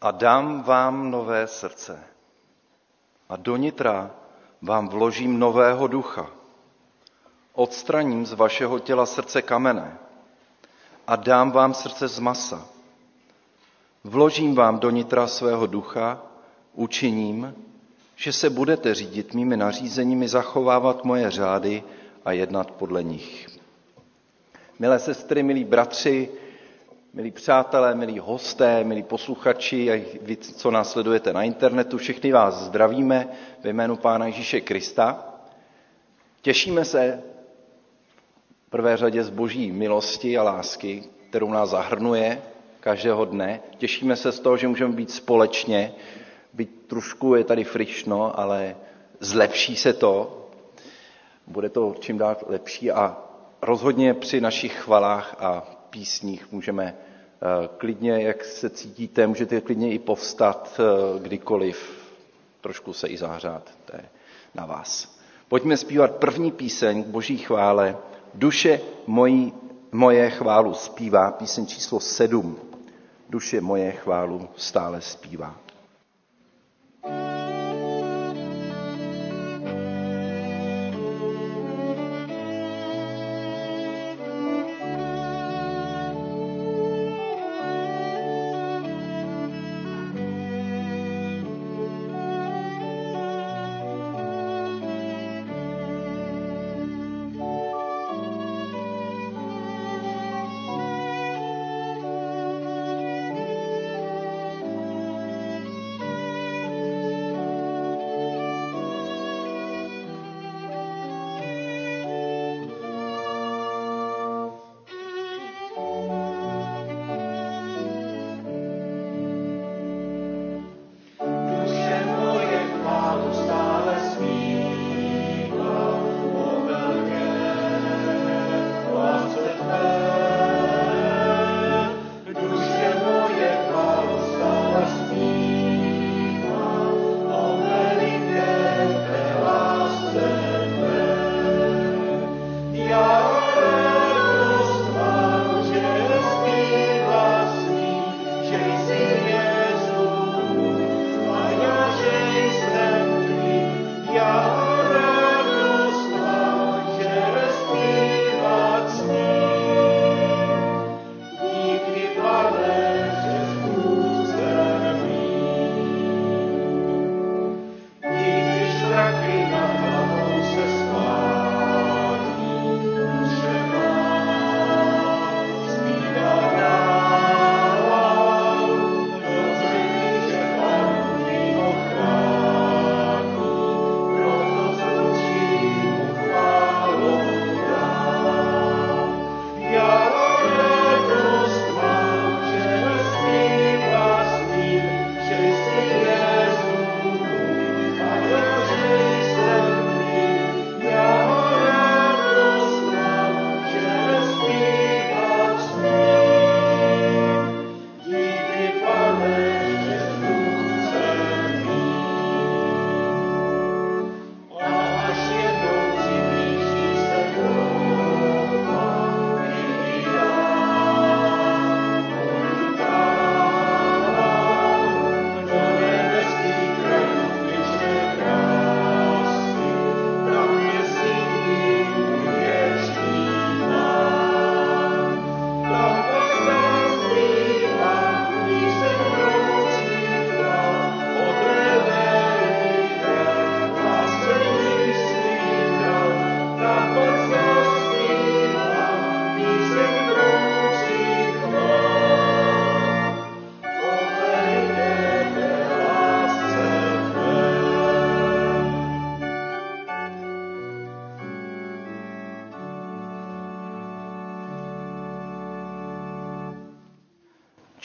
a dám vám nové srdce. A do nitra vám vložím nového ducha. Odstraním z vašeho těla srdce kamenné a dám vám srdce z masa. Vložím vám do nitra svého ducha, učiním, že se budete řídit mými nařízeními, zachovávat moje řády a jednat podle nich. Milé sestry, milí bratři, milí přátelé, milí hosté, milí posluchači a vy, co nás sledujete na internetu, všichni vás zdravíme ve jménu Pána Ježíše Krista. Těšíme se v prvé řadě z boží milosti a lásky, kterou nás zahrnuje každého dne. Těšíme se z toho, že můžeme být společně, být trošku je tady frišno, ale zlepší se to, bude to čím dál lepší a rozhodně při našich chvalách a písních můžeme eh, klidně, jak se cítíte, můžete klidně i povstat eh, kdykoliv, trošku se i zahřát, to je na vás. Pojďme zpívat první píseň k boží chvále. Duše mojí, moje chválu zpívá, píseň číslo sedm. Duše moje chválu stále zpívá.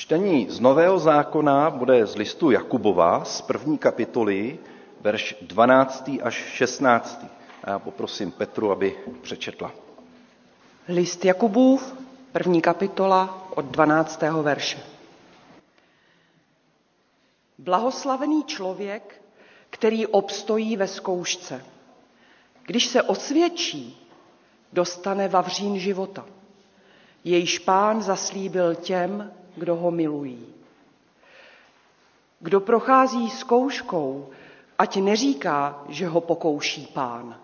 Čtení z Nového zákona bude z listu Jakubova z první kapitoly, verš 12. až 16. A já poprosím Petru, aby přečetla. List Jakubův, první kapitola od 12. verše. Blahoslavený člověk, který obstojí ve zkoušce. Když se osvědčí, dostane vavřín života. Jejíž pán zaslíbil těm, kdo ho milují. Kdo prochází zkouškou, ať neříká, že ho pokouší pán.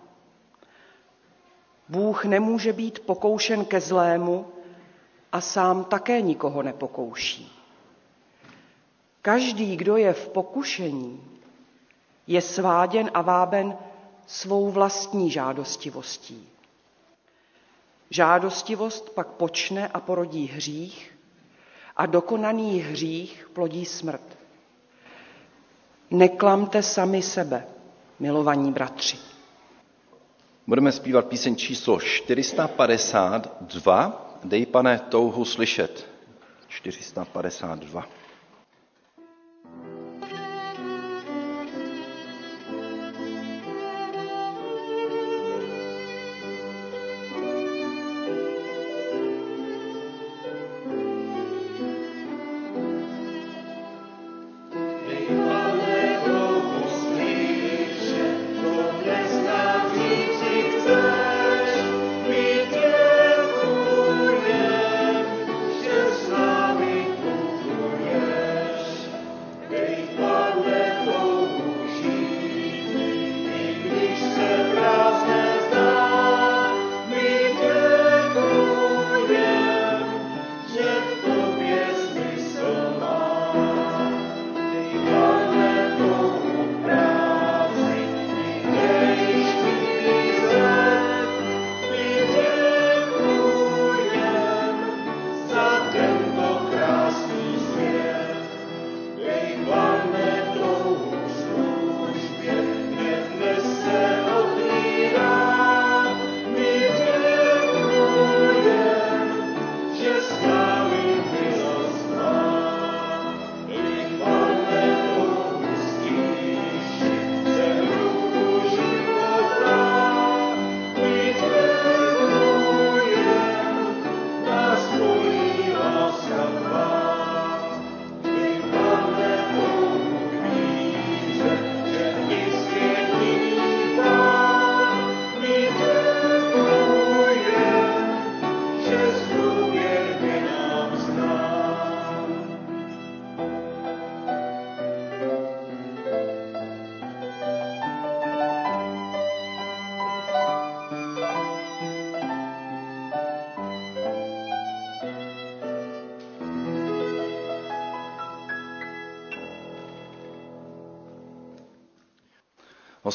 Bůh nemůže být pokoušen ke zlému a sám také nikoho nepokouší. Každý, kdo je v pokušení, je sváděn a váben svou vlastní žádostivostí. Žádostivost pak počne a porodí hřích a dokonaný hřích plodí smrt. Neklamte sami sebe, milovaní bratři. Budeme zpívat píseň číslo 452. Dej, pane, touhu slyšet. 452.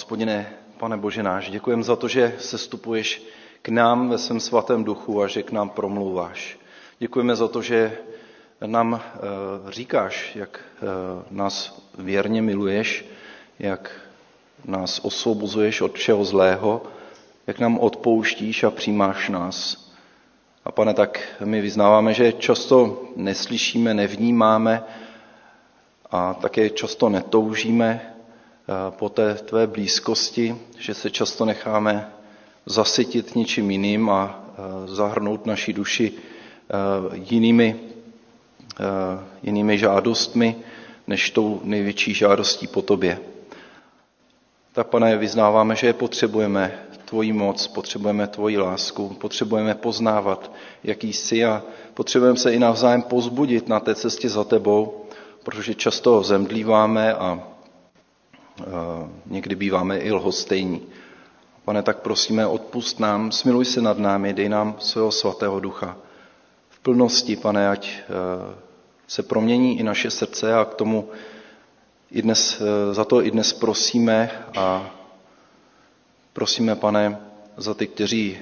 Hospodine, pane Bože náš, děkujeme za to, že se stupuješ k nám ve svém svatém duchu a že k nám promlouváš. Děkujeme za to, že nám eh, říkáš, jak eh, nás věrně miluješ, jak nás osvobozuješ od všeho zlého, jak nám odpouštíš a přijímáš nás. A pane, tak my vyznáváme, že často neslyšíme, nevnímáme a také často netoužíme po té tvé blízkosti, že se často necháme zasytit něčím jiným a eh, zahrnout naši duši eh, jinými, jinými žádostmi, než tou největší žádostí po tobě. Tak, pane, vyznáváme, že potřebujeme tvoji moc, potřebujeme tvoji lásku, potřebujeme poznávat, jaký jsi a potřebujeme se i navzájem pozbudit na té cestě za tebou, protože často zemdlíváme a někdy býváme i lhostejní. Pane, tak prosíme, odpust nám, smiluj se nad námi, dej nám svého svatého ducha. V plnosti, pane, ať e, se promění i naše srdce a k tomu i dnes, e, za to i dnes prosíme a prosíme, pane, za ty, kteří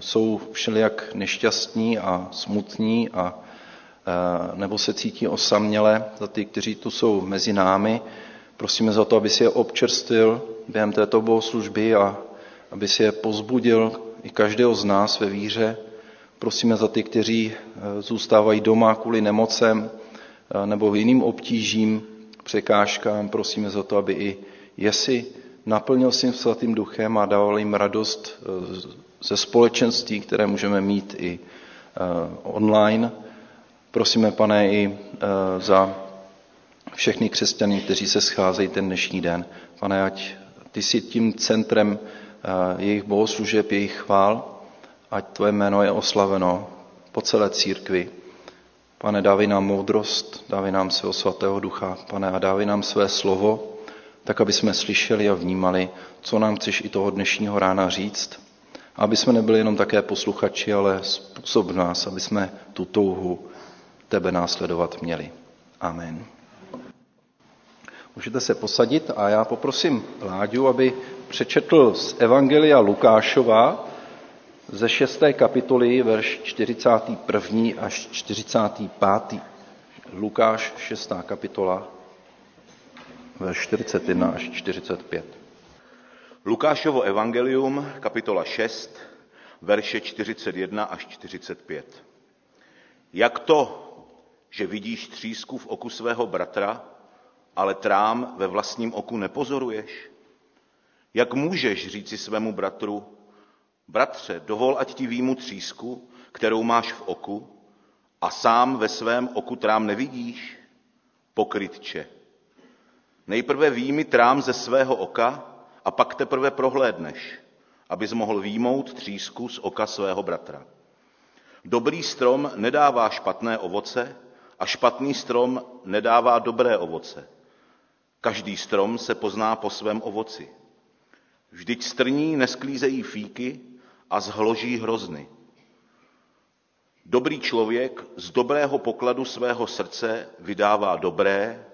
jsou všelijak nešťastní a smutní a nebo se cítí osaměle, za ty, kteří tu jsou mezi námi, Prosíme za to, aby si je občerstvil během této bohoslužby a aby si je pozbudil i každého z nás ve víře. Prosíme za ty, kteří eh, zůstávají doma kvůli nemocem eh, nebo jiným obtížím, překážkám. Prosíme za to, aby i jesi naplnil svým svatým duchem a dával jim radost eh, ze společenství, které můžeme mít i online. Prosíme, pane, i za všechny křesťany, kteří se scházejí ten dnešní den. Pane, ať ty jsi tím centrem eh, jejich bohoslužeb, jejich chvál, ať tvoje jméno je oslaveno po celé církvi. Pane, dávej nám moudrost, dávej nám svého svatého ducha, pane, a dávej nám své slovo, tak, aby jsme slyšeli a vnímali, co nám chceš i toho dnešního rána říct, aby jsme nebyli jenom také posluchači, ale způsob nás, aby jsme tu touhu tebe následovat měli. Amen. Můžete se posadit a já poprosím Láďu, aby přečetl z Evangelia Lukášova ze 6. kapitoly, verš 41. až 45. Lukáš, 6. kapitola, verš 41 až 45. Lukášovo evangelium, kapitola 6, verše 41 až 45. Jak to, že vidíš třísku v oku svého bratra, ale trám ve vlastním oku nepozoruješ? Jak můžeš říci svému bratru, bratře, dovol, ať ti výjmu třísku, kterou máš v oku, a sám ve svém oku trám nevidíš? Pokrytče. Nejprve výjmi trám ze svého oka a pak teprve prohlédneš, abys mohl výjmout třísku z oka svého bratra. Dobrý strom nedává špatné ovoce a špatný strom nedává dobré ovoce. Každý strom se pozná po svém ovoci. Vždyť strní nesklízejí fíky a zhloží hrozny. Dobrý člověk z dobrého pokladu svého srdce vydává dobré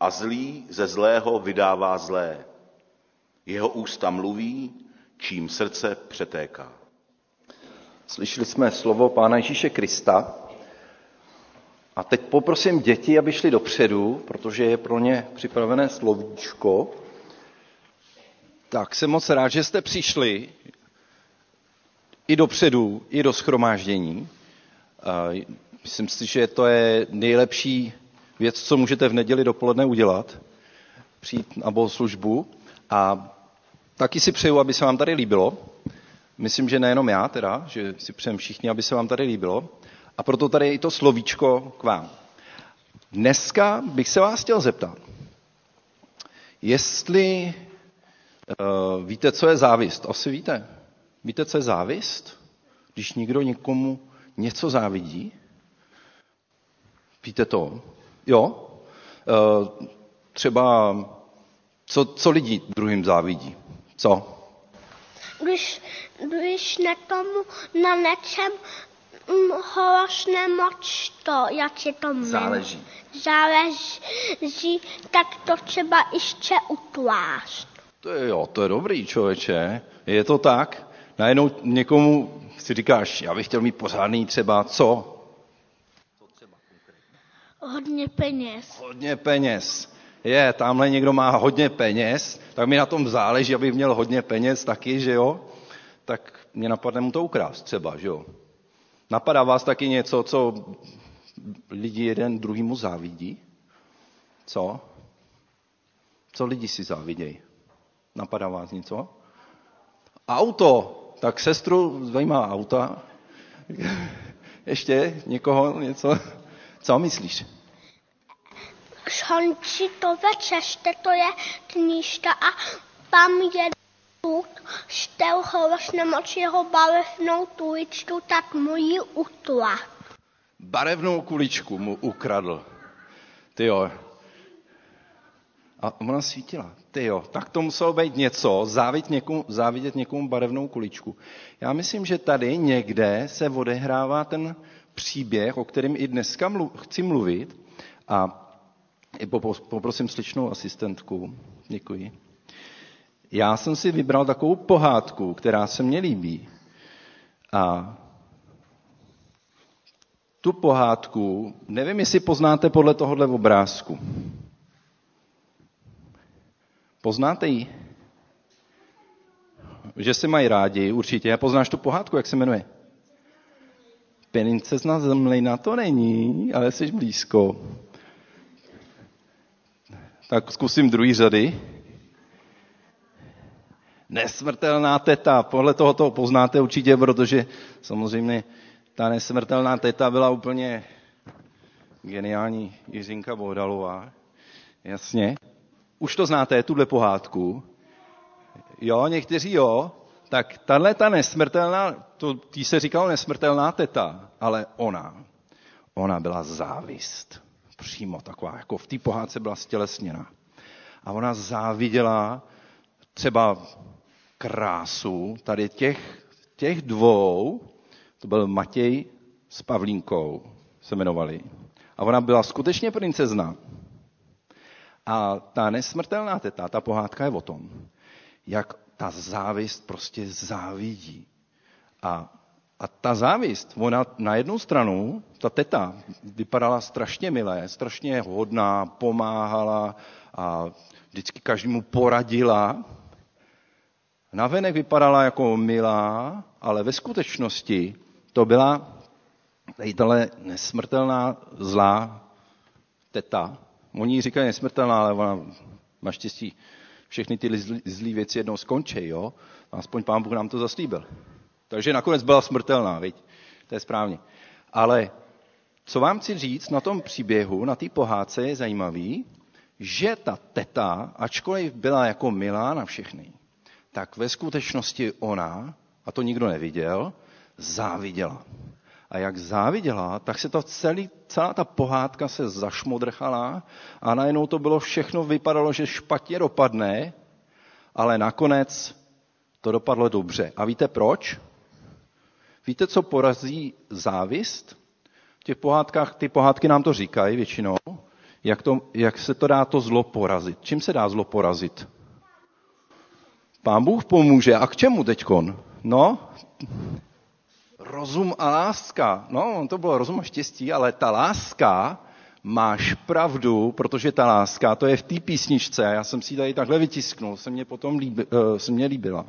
a zlý ze zlého vydává zlé. Jeho ústa mluví, čím srdce přetéká. Slyšeli jsme slovo Pána Ježíše Krista. A teď poprosím děti, aby šli dopředu, protože je pro ně připravené slovíčko. Tak jsem moc rád, že jste přišli i dopředu, i do schromáždění. Myslím si, že to je nejlepší věc, co můžete v neděli dopoledne udělat. Přijít na bohoslužbu. A taky si přeju, aby se vám tady líbilo. Myslím, že nejenom já teda, že si přejem všichni, aby se vám tady líbilo. A proto tady i to slovíčko k vám. Dneska bych se vás chtěl zeptat, jestli uh, víte, co je závist. Asi víte. Víte, co je závist? Když někdo někomu něco závidí? Víte to? Jo? Uh, třeba, co, co lidi druhým závidí? Co? Když, když na tomu na něčem hrozně moc to, jak se to jmenuje. Záleží. Záleží, tak to třeba ještě utvář. To je, jo, to je dobrý člověče. Je to tak? Najednou někomu si říkáš, já bych chtěl mít pořádný třeba co? Hodně peněz. Hodně peněz. Je, tamhle někdo má hodně peněz, tak mi na tom záleží, aby měl hodně peněz taky, že jo? Tak mě napadne mu to ukrást třeba, že jo? Napadá vás taky něco, co lidi jeden druhýmu závidí? Co? Co lidi si závidějí? Napadá vás něco? Auto. Tak sestru zajímá auta. Ještě někoho něco? Co myslíš? Šončitové cestě, to je knížka a tam je tu štel hrozně moc jeho barevnou tuličku, tak mu ji utla. Barevnou kuličku mu ukradl. Ty jo. A ona svítila. Ty jo, tak to muselo být něco, závidět někomu, závidět někomu barevnou kuličku. Já myslím, že tady někde se odehrává ten příběh, o kterém i dneska mluv, chci mluvit. A poprosím sličnou asistentku. Děkuji. Já jsem si vybral takovou pohádku, která se mně líbí. A tu pohádku, nevím, jestli poznáte podle tohohle obrázku. Poznáte ji? Že se mají rádi, určitě. Poznáš tu pohádku, jak se jmenuje? Princezna zemlina to není, ale jsi blízko. Tak zkusím druhý řady. Nesmrtelná teta. Podle toho to poznáte určitě, protože samozřejmě ta nesmrtelná teta byla úplně geniální Jiřinka Bohdalová. Jasně. Už to znáte, tuhle pohádku. Jo, někteří jo. Tak tahle ta nesmrtelná, to, tý se říkalo nesmrtelná teta, ale ona. ona byla závist. Přímo taková, jako v té pohádce byla stělesněna. A ona záviděla třeba krásu tady těch, těch dvou, to byl Matěj s Pavlínkou, se jmenovali. A ona byla skutečně princezna. A ta nesmrtelná teta, ta pohádka je o tom, jak ta závist prostě závidí. A, a ta závist, ona na jednu stranu, ta teta vypadala strašně milé, strašně hodná, pomáhala a vždycky každému poradila. Navenek vypadala jako milá, ale ve skutečnosti to byla tady nesmrtelná zlá teta. Oni ji říkají nesmrtelná, ale ona naštěstí všechny ty zlé věci jednou skončí, jo? Aspoň pán Bůh nám to zaslíbil. Takže nakonec byla smrtelná, viď? To je správně. Ale co vám chci říct na tom příběhu, na té pohádce je zajímavý, že ta teta, ačkoliv byla jako milá na všechny, tak ve skutečnosti ona, a to nikdo neviděl, záviděla. A jak záviděla, tak se to celý, celá ta pohádka se zašmodrchala a najednou to bylo všechno, vypadalo, že špatně dopadne, ale nakonec to dopadlo dobře. A víte proč? Víte, co porazí závist? V těch pohádkách, ty pohádky nám to říkají většinou, jak, to, jak se to dá to zlo porazit. Čím se dá zlo porazit? Pán Bůh pomůže. A k čemu teďkon? No, rozum a láska. No, to bylo rozum a štěstí, ale ta láska, máš pravdu, protože ta láska, to je v té písničce, já jsem si ji tady takhle vytisknul, se mě potom líbi, uh, se mě líbila.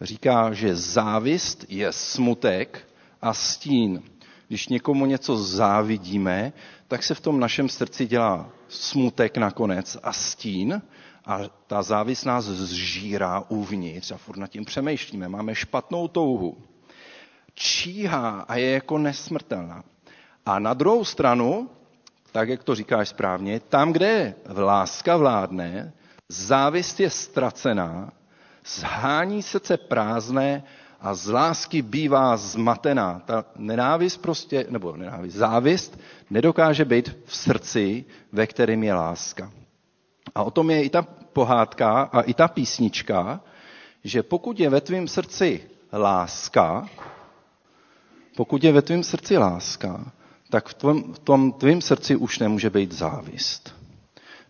Říká, že závist je smutek a stín. Když někomu něco závidíme, tak se v tom našem srdci dělá smutek nakonec a stín a ta závist nás zžírá uvnitř a furt nad tím přemýšlíme. Máme špatnou touhu číhá a je jako nesmrtelná. A na druhou stranu, tak jak to říkáš správně, tam, kde láska vládne, závist je ztracená, zhání srdce prázdné a z lásky bývá zmatená. Ta nenávist prostě, nebo nenávist, závist nedokáže být v srdci, ve kterém je láska. A o tom je i ta pohádka a i ta písnička, že pokud je ve tvém srdci láska, pokud je ve tvém srdci láska, tak v tom, v tom tvém srdci už nemůže být závist.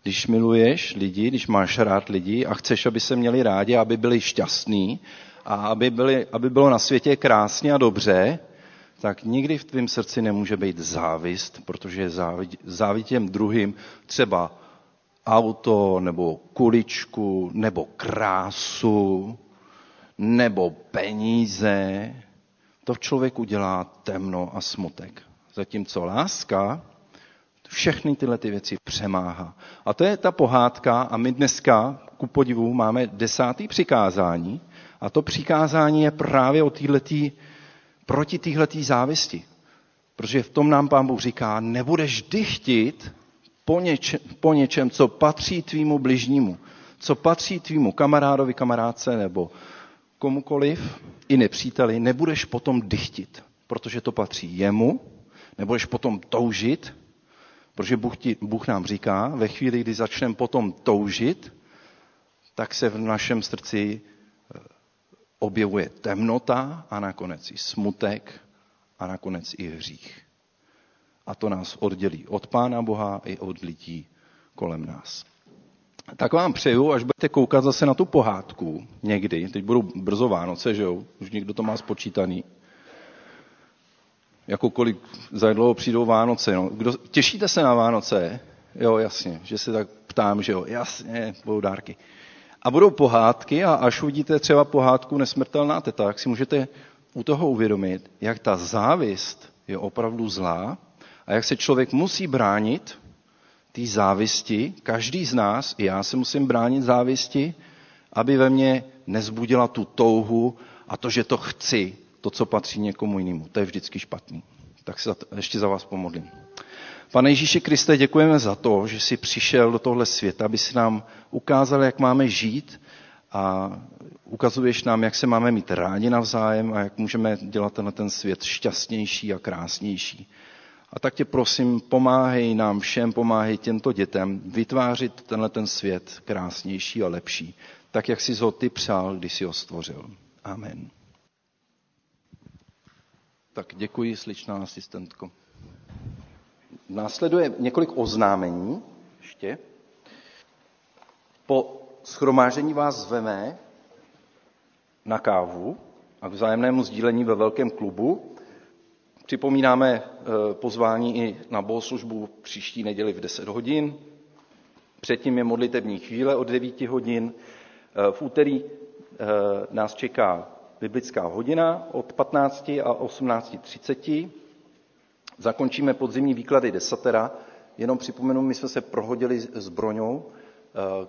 Když miluješ lidi, když máš rád lidi a chceš, aby se měli rádi, aby byli šťastní a aby, byli, aby bylo na světě krásně a dobře, tak nikdy v tvém srdci nemůže být závist, protože závidí těm druhým třeba auto, nebo kuličku, nebo krásu, nebo peníze, to v člověku dělá temno a smutek. Zatímco láska všechny tyhle ty věci přemáhá. A to je ta pohádka a my dneska, ku podivu, máme desátý přikázání a to přikázání je právě o týhletý, proti téhletý závisti. Protože v tom nám pán Bůh říká, nebudeš dychtit po, něče, po něčem, co patří tvýmu bližnímu, co patří tvýmu kamarádovi, kamarádce nebo komukoliv, i nepříteli, nebudeš potom dychtit, protože to patří jemu, nebudeš potom toužit, protože Bůh, ti, Bůh nám říká, ve chvíli, kdy začneme potom toužit, tak se v našem srdci eh, objevuje temnota a nakonec i smutek a nakonec i hřích. A to nás oddělí od Pána Boha i od lidí kolem nás tak vám přeju, až budete koukat zase na tu pohádku někdy, teď budou brzo Vánoce, že jo, už někdo to má spočítaný, jako kolik za dlouho přijdou Vánoce. No. Kdo, těšíte se na Vánoce? Jo, jasně, že se tak ptám, že jo, jasně, budou dárky. A budou pohádky a až uvidíte třeba pohádku Nesmrtelná teta, tak si můžete u toho uvědomit, jak ta závist je opravdu zlá a jak se člověk musí bránit té závisti, každý z nás, i já se musím bránit závisti, aby ve mně nezbudila tu touhu a to, že to chci, to, co patří někomu jinému. To je vždycky špatný. Tak se ještě za vás pomodlím. Pane Ježíši Kriste, děkujeme za to, že jsi přišel do tohle světa, aby si nám ukázal, jak máme žít a ukazuješ nám, jak se máme mít rádi navzájem a jak můžeme dělat tenhle ten svět šťastnější a krásnější. A tak tě prosím, pomáhej nám všem, pomáhej těmto dětem vytvářet tenhle ten svět krásnější a lepší, tak jak jsi ho ty přál, když jsi ho stvořil. Amen. Tak děkuji, sličná asistentko. Následuje několik oznámení ještě. Po schromážení vás zveme na kávu a k vzájemnému sdílení ve velkém klubu. Připomínáme eh, pozvání i na bohoslužbu příští neděli v 10 hodin. Předtím je modlitební chvíle od 9 hodin. Eh, v úterý eh, nás čeká biblická hodina od 15 a 18.30. Zakončíme podzimní výklady desatera. Jenom připomenu, my jsme se prohodili s Broňou,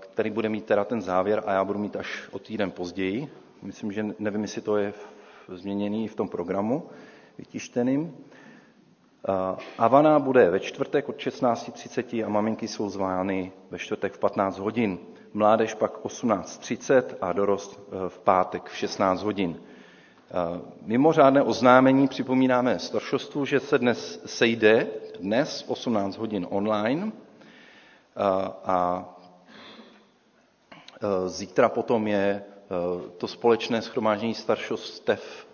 který bude mít teda ten závěr a já budu mít až o týden později. Myslím, že nevím, jestli to je změněný v tom programu vytištěným. Avana bude ve čtvrtek od 16.30 a maminky jsou zvány ve čtvrtek v 15 hodin. Mládež pak 18.30 a dorost e, v pátek v 16 hodin. Mimořádné oznámení připomínáme staršostvu, že se dnes sejde dnes 18 hodin online a e, zítra potom je to společné schromáždění staršostev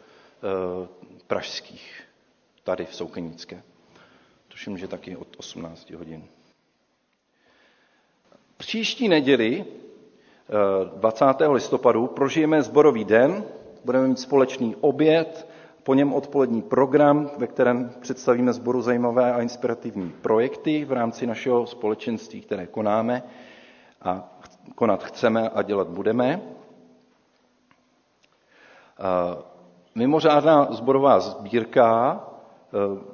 pražských, tady v Soukenické. Tuším, že taky od 18 hodin. Příští neděli, 20. Eh, listopadu, prožijeme zborový den, budeme mít společný oběd, po něm odpolední program, ve kterém představíme zboru zajímavé a inspirativní projekty v rámci našeho společenství, které konáme a konat chceme a dělat budeme. Mimořádná zborová sbírka eh,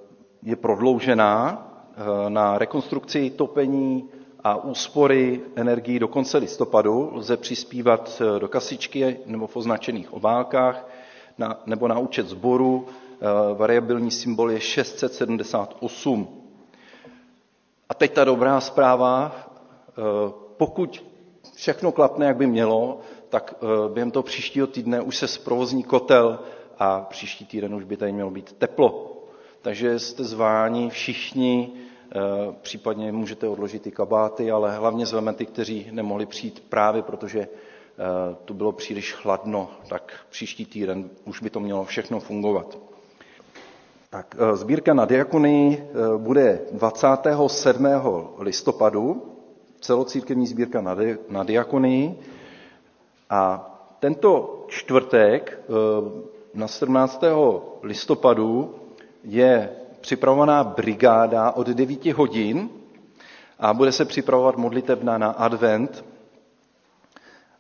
je prodloužená eh, na rekonstrukci topení a úspory energií do konce listopadu. Lze přispívat eh, do kasičky nebo v označených obálkách na, nebo na účet sboru. Variabilní symbol je 678. A teď ta dobrá zpráva. Pokud všechno klapne, jak by mělo, tak během toho příštího týdne už se zprovozní kotel a příští týden už by tady mělo být teplo. Takže jste zváni všichni, eh, případně můžete odložit ty kabáty, ale hlavně zveme ty, kteří nemohli přijít právě, protože eh, tu bylo příliš chladno, tak příští týden už by to mělo všechno fungovat. Tak, eh, sbírka na diakony bude 27. listopadu, celocírkevní sbírka na diakonii. A tento čtvrtek na 17. listopadu je připravovaná brigáda od 9 hodin a bude se připravovat modlitebna na advent.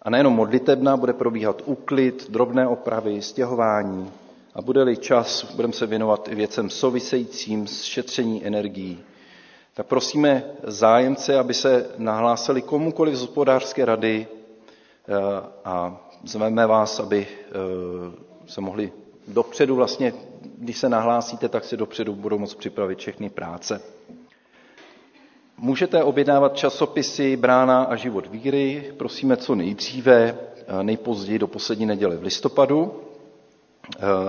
A nejenom modlitebna, bude probíhat úklid, drobné opravy, stěhování a bude-li čas, budeme se věnovat i věcem souvisejícím s šetření energií. Tak prosíme zájemce, aby se nahlásili komukoliv z hospodářské rady eh, a zveme vás, aby eh, se mohli dopředu vlastně, když se nahlásíte, tak si dopředu budou moct připravit všechny práce. Můžete objednávat časopisy Brána a život víry, prosíme co nejdříve, nejpozději do poslední neděle v listopadu.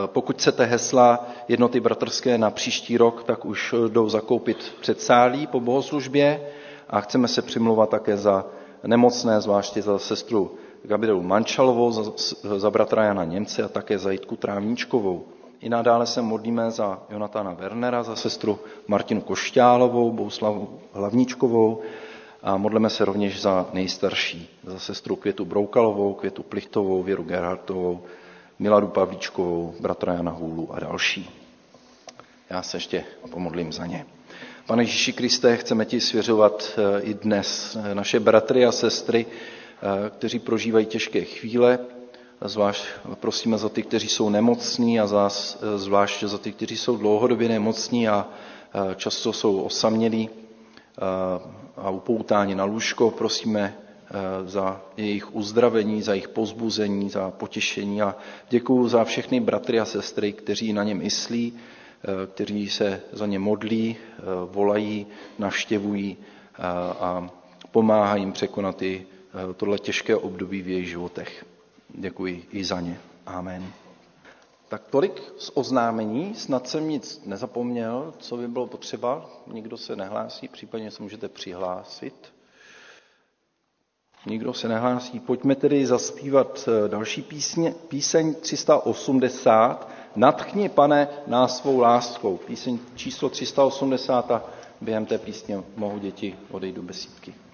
Pokud chcete hesla jednoty bratrské na příští rok, tak už jdou zakoupit před sálí po bohoslužbě a chceme se přimlouvat také za nemocné, zvláště za sestru Gabrielu Mančalovou, za, za bratra Jana Němce a také za Jitku Trávníčkovou. I nadále se modlíme za Jonatana Wernera, za sestru Martinu Košťálovou, Bouslavu Hlavníčkovou a modlíme se rovněž za nejstarší, za sestru Květu Broukalovou, Květu Plichtovou, Věru Gerhardtovou, Miladu Pavlíčkovou, bratra Jana Hůlu a další. Já se ještě pomodlím za ně. Pane Ježíši Kriste, chceme ti svěřovat eh, i dnes eh, naše bratry a sestry, kteří prožívají těžké chvíle, zvlášť prosíme za ty, kteří jsou nemocní a eh, zvlášť za ty, kteří jsou dlouhodobě nemocní a eh, často jsou osamělí a upoutáni na lůžko. Prosíme za jejich uzdravení, za jejich pozbuzení, za potěšení a děkuji za všechny bratry a sestry, kteří na ně myslí, kteří se za ně modlí, volají, navštěvují a pomáhají jim překonat i tohle těžké období v jejich životech. Děkuji i za ně. Amen. Tak tolik z oznámení, snad jsem nic nezapomněl, co by bylo potřeba, nikdo se nehlásí, případně se můžete přihlásit. Nikdo se nehlásí. Pojďme tedy zaspívat eh, další písně, píseň 380. Natchni, pane, nás svou láskou. Píseň číslo 380 a během té písně mohou děti odejít do besídky.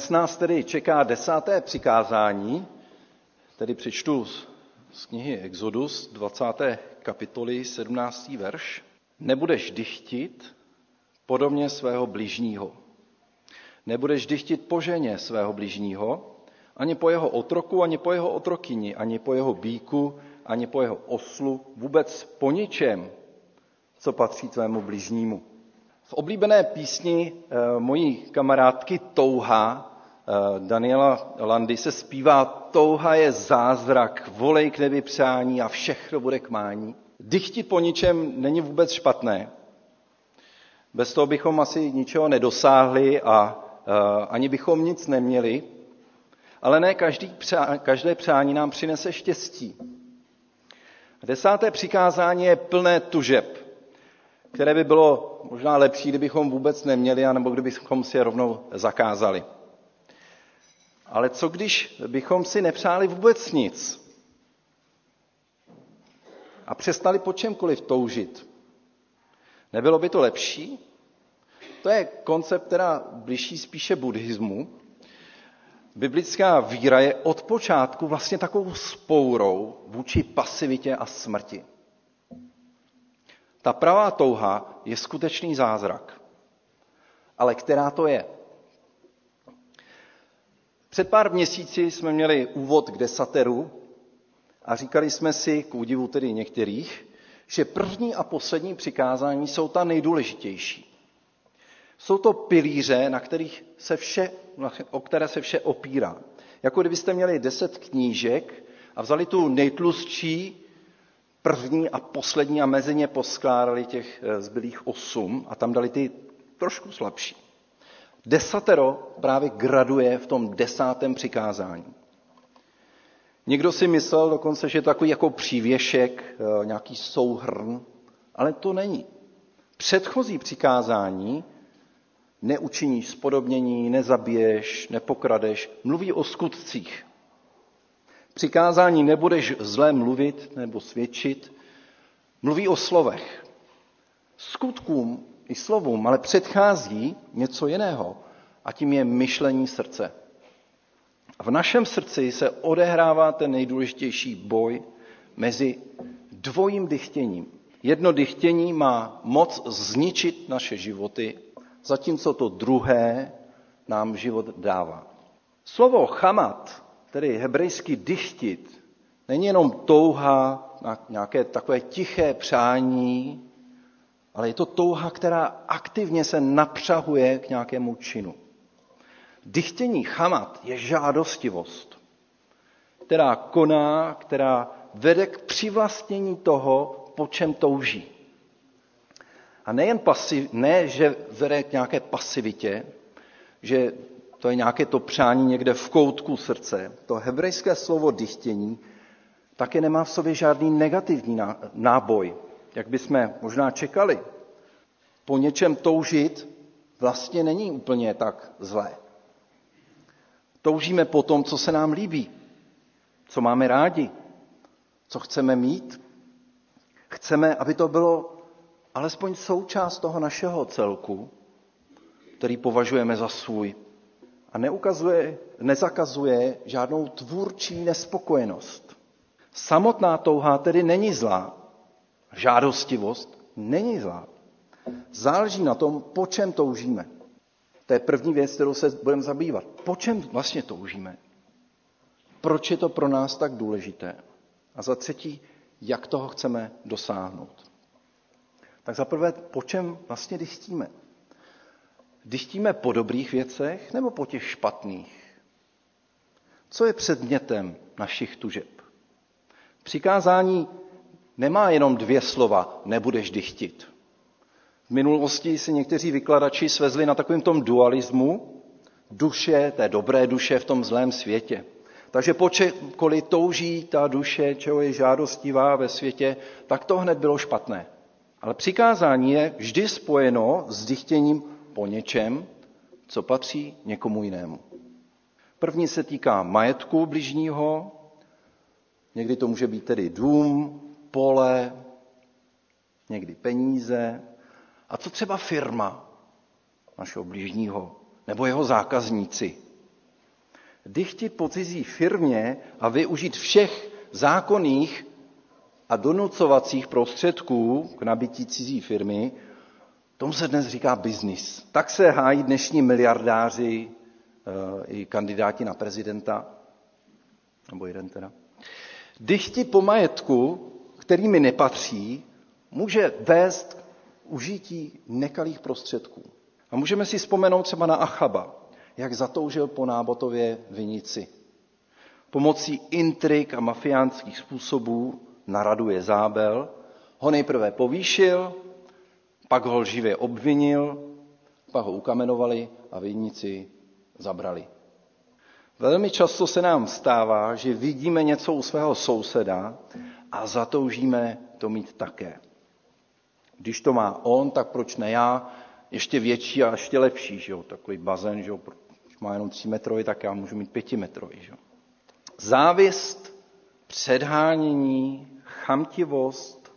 Dnes nás tedy čeká desáté přikázání, tedy přečtu z knihy Exodus, 20. kapitoly, 17. verš. Nebudeš dychtit podobně svého bližního. Nebudeš dychtit po ženě svého bližního, ani po jeho otroku, ani po jeho otrokyni, ani po jeho bíku, ani po jeho oslu, vůbec po ničem, co patří tvému bližnímu. V oblíbené písni eh, mojí kamarádky Touha Daniela Landy se zpívá Touha je zázrak, volej k nebi přání a všechno bude k mání. Dychti po ničem není vůbec špatné. Bez toho bychom asi ničeho nedosáhli a uh, ani bychom nic neměli. Ale ne každý každé přání nám přinese štěstí. Desáté přikázání je plné tužeb, které by bylo možná lepší, kdybychom vůbec neměli, anebo kdybychom si je rovnou zakázali. Ale co když bychom si nepřáli vůbec nic a přestali po čemkoliv toužit? Nebylo by to lepší? To je koncept, která blíží spíše buddhismu. Biblická víra je od počátku vlastně takovou spourou vůči pasivitě a smrti. Ta pravá touha je skutečný zázrak. Ale která to je? Před pár měsíci jsme měli úvod k desateru a říkali jsme si, k údivu tedy některých, že první a poslední přikázání jsou ta nejdůležitější. Jsou to pilíře, na kterých se vše, o které se vše opírá. Jako kdybyste měli deset knížek a vzali tu nejtlustší první a poslední a mezi ně poskládali těch eh, zbylých osm a tam dali ty trošku slabší. Desatero právě graduje v tom desátém přikázání. Někdo si myslel dokonce, že je to takový jako přívěšek, eh, nějaký souhrn, ale to není. Předchozí přikázání neučiníš spodobnění, nezabiješ, nepokradeš, mluví o skutcích. Přikázání nebudeš zlé mluvit nebo svědčit, mluví o slovech. Skutkům i slovům, ale předchází něco jiného a tím je myšlení srdce. V našem srdci se odehrává ten nejdůležitější boj mezi dvojím dychtěním. Jedno dychtění má moc zničit naše životy, zatímco to druhé nám život dává. Slovo chamat, tedy hebrejsky dychtit, není jenom touha na nějaké takové tiché přání, ale je to touha, která aktivně se napřahuje k nějakému činu. Dychtění chamat je žádostivost, která koná, která vede k přivlastnění toho, po čem touží. A nejen pasiv, ne, že vede k nějaké pasivitě, že to je nějaké to přání někde v koutku srdce. To hebrejské slovo dychtění také nemá v sobě žádný negativní náboj, jak bychom možná čekali. Po něčem toužit vlastně není úplně tak zlé. Toužíme po tom, co se nám líbí, co máme rádi, co chceme mít. Chceme, aby to bylo alespoň součást toho našeho celku, který považujeme za svůj. A neukazuje, nezakazuje žádnou tvůrčí nespokojenost. Samotná touha tedy není zlá. Žádostivost není zlá. Záleží na tom, po čem toužíme. To je první věc, kterou se budeme zabývat. Po čem vlastně toužíme? Proč je to pro nás tak důležité? A za třetí, jak toho chceme dosáhnout? Tak za prvé, po čem vlastně dychtíme? Dychtíme po dobrých věcech nebo po těch špatných? Co je předmětem našich tužeb? Přikázání nemá jenom dvě slova, nebudeš dychtit. V minulosti si někteří vykladači svezli na takovém tom dualismu duše, té dobré duše v tom zlém světě. Takže počekoliv touží ta duše, čeho je žádostivá ve světě, tak to hned bylo špatné. Ale přikázání je vždy spojeno s dychtěním po něčem, co patří někomu jinému. První se týká majetku bližního, někdy to může být tedy dům, pole, někdy peníze, a co třeba firma našeho blížního nebo jeho zákazníci? Dychtit po cizí firmě a využít všech zákonných a donucovacích prostředků k nabití cizí firmy, tomu se dnes říká biznis. Tak se hájí dnešní miliardáři eh, i kandidáti na prezidenta, nebo jeden teda. Dychtit po majetku, který mi nepatří, může vést užití nekalých prostředků. A můžeme si vzpomenout třeba na Achaba, jak zatoužil po nábotově vinici. Pomocí intrik a mafiánských způsobů naraduje zábel, ho nejprve povýšil, Pak ho živě obvinil, pak ho ukamenovali a vinníci zabrali. Velmi často se nám stává, že vidíme něco u svého souseda a zatoužíme to mít také. Když to má on, tak proč ne já? Ještě větší a ještě lepší, že jo? Takový bazén, že jo? Když má jenom 3 metrový, tak já můžu mít pětimetrový, že jo? Závist, předhánění, chamtivost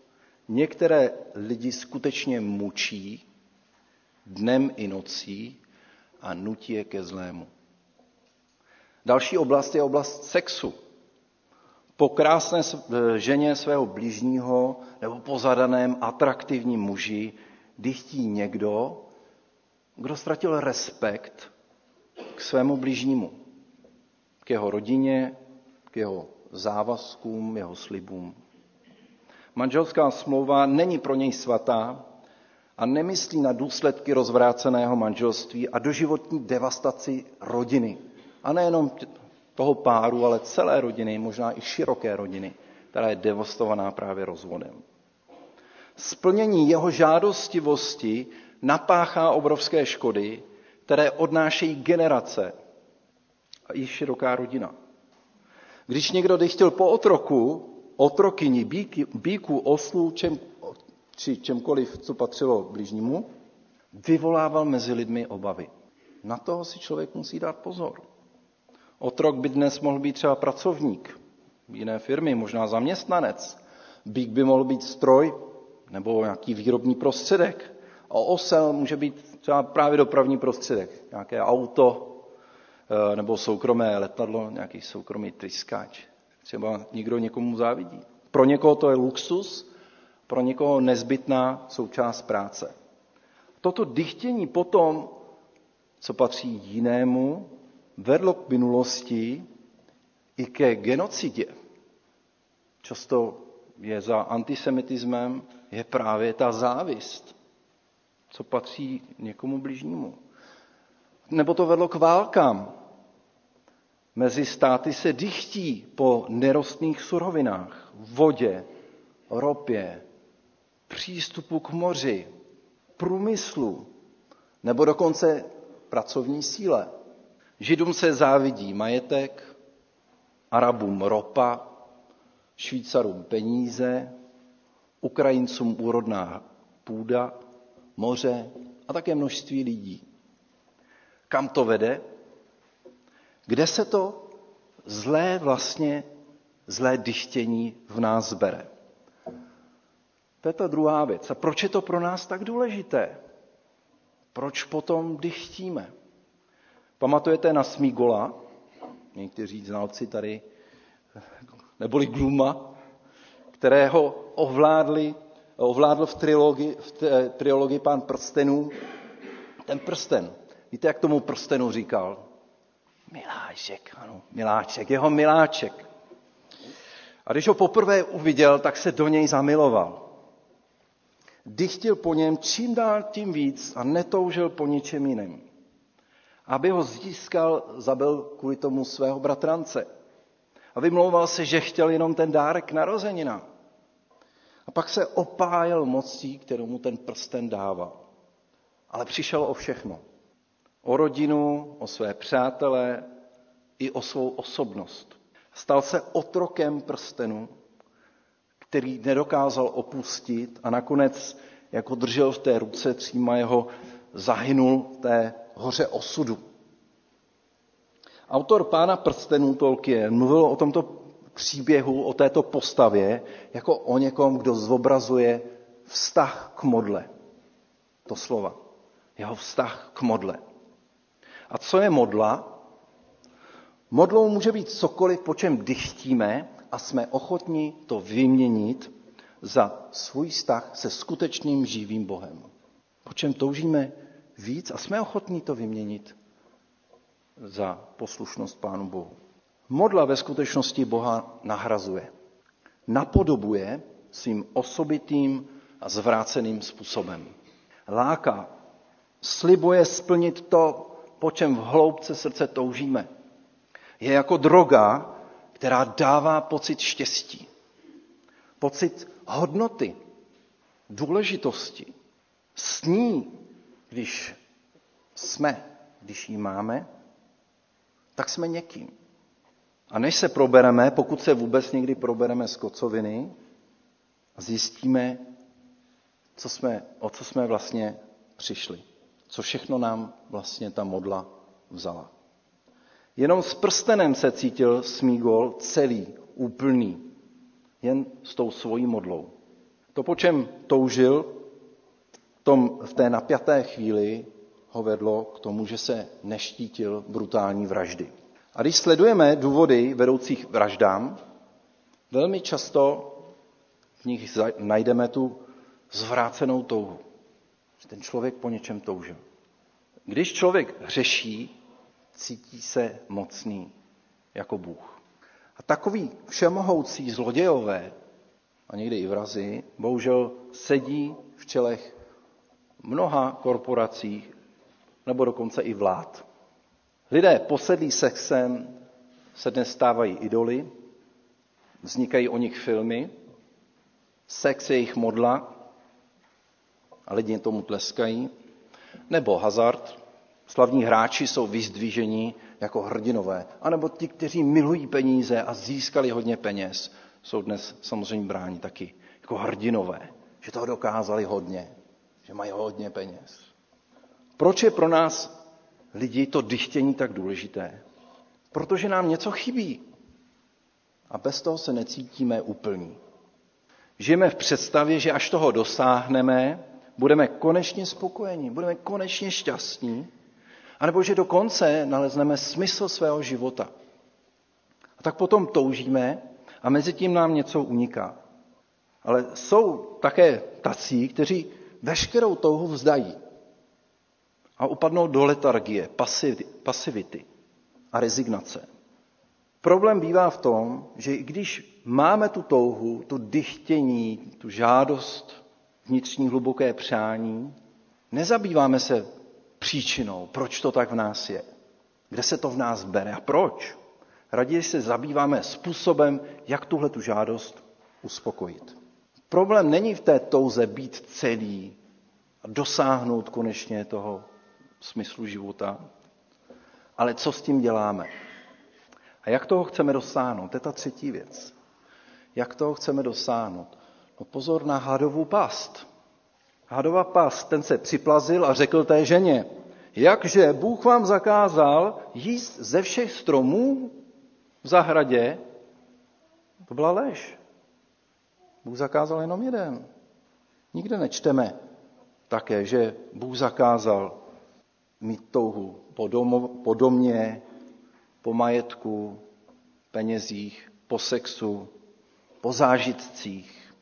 některé lidi skutečně mučí dnem i nocí a nutí je ke zlému. Další oblast je oblast sexu. Po krásné ženě svého blížního nebo po zadaném atraktivním muži dychtí někdo, kdo ztratil respekt k svému blížnímu, k jeho rodině, k jeho závazkům, jeho slibům. Manželská smlouva není pro něj svatá a nemyslí na důsledky rozvráceného manželství a doživotní devastaci rodiny. A nejenom toho páru, ale celé rodiny, možná i široké rodiny, která je devastovaná právě rozvodem. Splnění jeho žádostivosti napáchá obrovské škody, které odnášejí generace a i široká rodina. Když někdo chtěl po otroku, otrokyni, bíky, bíku, oslů, čem, či čemkoliv, co patřilo blížnímu, vyvolával mezi lidmi obavy. Na toho si člověk musí dát pozor. Otrok by dnes mohl být třeba pracovník jiné firmy, možná zaměstnanec. Bík by mohl být stroj nebo nějaký výrobní prostředek. A osel může být třeba právě dopravní prostředek, nějaké auto eh, nebo soukromé letadlo, nějaký soukromý tryskáč. Třeba někdo někomu závidí. Pro někoho to je luxus, pro někoho nezbytná součást práce. Toto dychtění potom, co patří jinému, vedlo k minulosti i ke genocidě. Často je za antisemitismem je právě ta závist, co patří někomu bližnímu. Nebo to vedlo k válkám. Mezi státy se dychtí po nerostných surovinách, vodě, ropě, přístupu k moři, průmyslu, nebo dokonce pracovní síle. Židům se závidí majetek, Arabům ropa, Švýcarům peníze, Ukrajincům úrodná půda, moře a také množství lidí. Kam to vede? Kde se to zlé vlastně, zlé dyštění v nás bere? To je ta druhá věc. A proč je to pro nás tak důležité? Proč potom dychtíme? Pamatujete na Smígola? Někteří znalci tady, neboli Gluma, kterého ovládli, ovládl v trilogii, v trilogii pán prstenů. Ten prsten, víte, jak tomu prstenu říkal? Miláček, ano, miláček, jeho miláček. A když ho poprvé uviděl, tak se do něj zamiloval. Dychtil po něm čím dál tím víc a netoužil po ničem jiném. Aby ho získal, zabil kvůli tomu svého bratrance. A vymlouval se, že chtěl jenom ten dárek narozenina. A pak se opájel mocí, kterou mu ten prsten dával. Ale přišel o všechno. O rodinu, o své přátele i o svou osobnost. Stal se otrokem prstenu, který nedokázal opustit a nakonec, jako držel v té ruce tříma jeho, zahynul v té hoře osudu. Autor Pána prstenů Tolkien mluvil o tomto příběhu, o této postavě, jako o někom, kdo zobrazuje vztah k modle. To slova. Jeho vztah k modle. A co je modla? Modlou může být cokoliv, po čem dychtíme a jsme ochotni to vyměnit za svůj vztah se skutečným živým Bohem. Po čem toužíme víc a jsme ochotní to vyměnit za poslušnost Pánu Bohu. Modla ve skutečnosti Boha nahrazuje. Napodobuje svým osobitým a zvráceným způsobem. Láká, slibuje splnit to, po čem v hloubce srdce toužíme. Je jako droga, která dává pocit štěstí, pocit hodnoty, důležitosti. S ní, když jsme, když ji máme, tak jsme někým. A než se probereme, pokud se vůbec někdy probereme z kocoviny, zjistíme, co jsme, o co jsme vlastně přišli. Co všechno nám vlastně ta modla vzala. Jenom s prstenem se cítil Smígol celý, úplný, jen s tou svojí modlou. To, po čem toužil, tom, v té napjaté chvíli ho vedlo k tomu, že se neštítil brutální vraždy. A když sledujeme důvody vedoucích vraždám, velmi často v nich najdeme tu zvrácenou touhu. Že ten člověk po něčem toužil. Když člověk hřeší, cítí se mocný jako Bůh. A takový všemohoucí zlodějové, a někdy i vrazy, bohužel sedí v čelech mnoha korporací, nebo dokonce i vlád. Lidé posedlí sexem se dnes stávají idoly, vznikají o nich filmy, sex je jejich modla a lidi tomu tleskají, nebo hazard, slavní hráči jsou vyzdvížení jako hrdinové, anebo ti, kteří milují peníze a získali hodně peněz, jsou dnes samozřejmě bráni taky jako hrdinové, že toho dokázali hodně, že mají hodně peněz. Proč je pro nás lidi to dychtění tak důležité? Protože nám něco chybí. A bez toho se necítíme úplní. Žijeme v představě, že až toho dosáhneme, budeme konečně spokojení, budeme konečně šťastní, anebo že dokonce nalezneme smysl svého života. A tak potom toužíme a mezi tím nám něco uniká. Ale jsou také tací, kteří veškerou touhu vzdají a upadnou do letargie, pasivity a rezignace. Problém bývá v tom, že i když máme tu touhu, tu dychtění, tu žádost, vnitřní hluboké přání, nezabýváme se příčinou, proč to tak v nás je, kde se to v nás bere a proč. Raději se zabýváme způsobem, jak tuhle tu žádost uspokojit. Problém není v té touze být celý a dosáhnout konečně toho smyslu života, ale co s tím děláme. A jak toho chceme dosáhnout? To je ta třetí věc. Jak toho chceme dosáhnout? No pozor na hadovou past. Hadova past, ten se připlazil a řekl té ženě, jakže Bůh vám zakázal jíst ze všech stromů v zahradě, to byla lež. Bůh zakázal jenom jeden. Nikde nečteme také, že Bůh zakázal mít touhu po, domo, po domě, po majetku, penězích, po sexu, po zážitcích,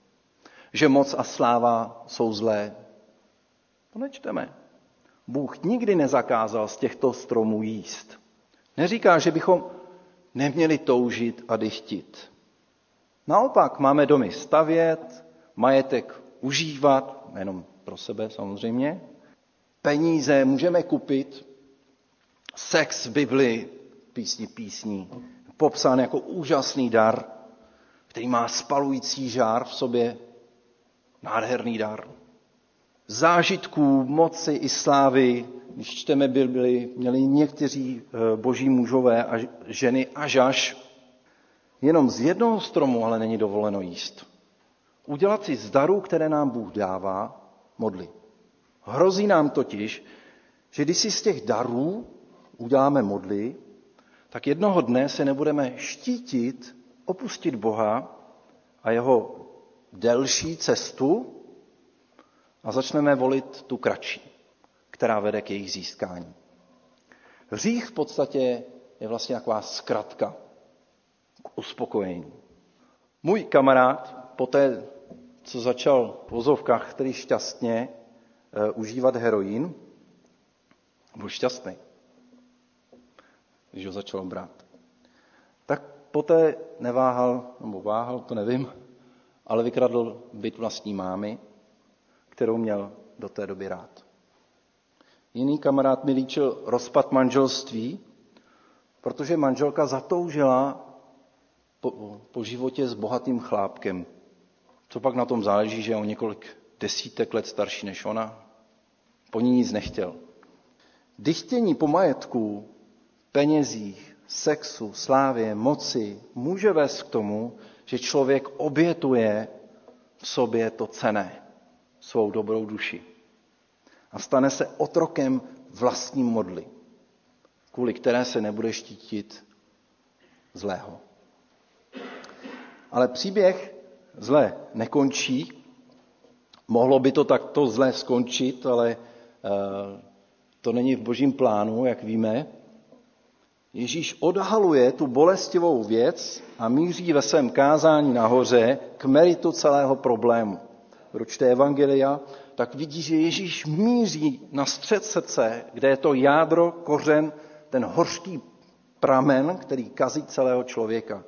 že moc a sláva jsou zlé. To nečteme. Bůh nikdy nezakázal z těchto stromů jíst. Neříká, že bychom neměli toužit a dychtit. Naopak máme domy stavět, majetek užívat, nejenom pro sebe samozřejmě, peníze můžeme kupit, sex v Biblii, písni písní, popsán jako úžasný dar, který má spalující žár v sobě, nádherný dar. Zážitků, moci i slávy, když čteme Bibli, měli někteří eh, boží mužové a ženy až až. Jenom z jednoho stromu ale není dovoleno jíst. Udělat si z darů, které nám Bůh dává, modly. Hrozí nám totiž, že když si z těch darů uděláme modly, tak jednoho dne se nebudeme štítit opustit Boha a jeho delší cestu a začneme volit tu kratší, která vede k jejich získání. Hřích v podstatě je vlastně taková zkratka k uspokojení. Můj kamarád, poté, co začal v vozovkách, který šťastně uh, užívat heroin, byl šťastný když ho začal brát. Tak poté neváhal, nebo váhal, to nevím, ale vykradl byt vlastní mámy, kterou měl do té doby rád. Jiný kamarád mi líčil rozpad manželství, protože manželka zatoužila po, po životě s bohatým chlápkem. Co pak na tom záleží, že je o několik desítek let starší než ona? po ní nic nechtěl. Dychtění po majetku, penězích, sexu, slávě, moci může vést k tomu, že člověk obětuje v sobě to cené, svou dobrou duši. A stane se otrokem vlastní modly, kvůli které se nebude štítit zlého. Ale příběh zle nekončí. Mohlo by to takto zle skončit, ale eh, to není v božím plánu, jak víme. Ježíš odhaluje tu bolestivou věc a míří ve svém kázání nahoře k meritu celého problému. Kdo čte Evangelia, tak vidí, že Ježíš míří na střed srdce, kde je to jádro, kořen, ten hořký pramen, který kazí celého člověka.